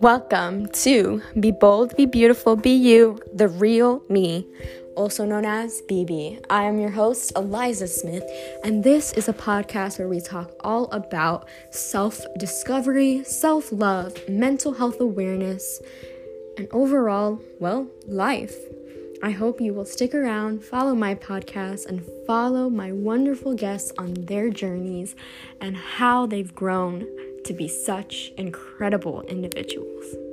Welcome to Be Bold, Be Beautiful, Be You, the real me, also known as BB. I am your host, Eliza Smith, and this is a podcast where we talk all about self discovery, self love, mental health awareness, and overall, well, life. I hope you will stick around, follow my podcast, and follow my wonderful guests on their journeys and how they've grown to be such incredible individuals.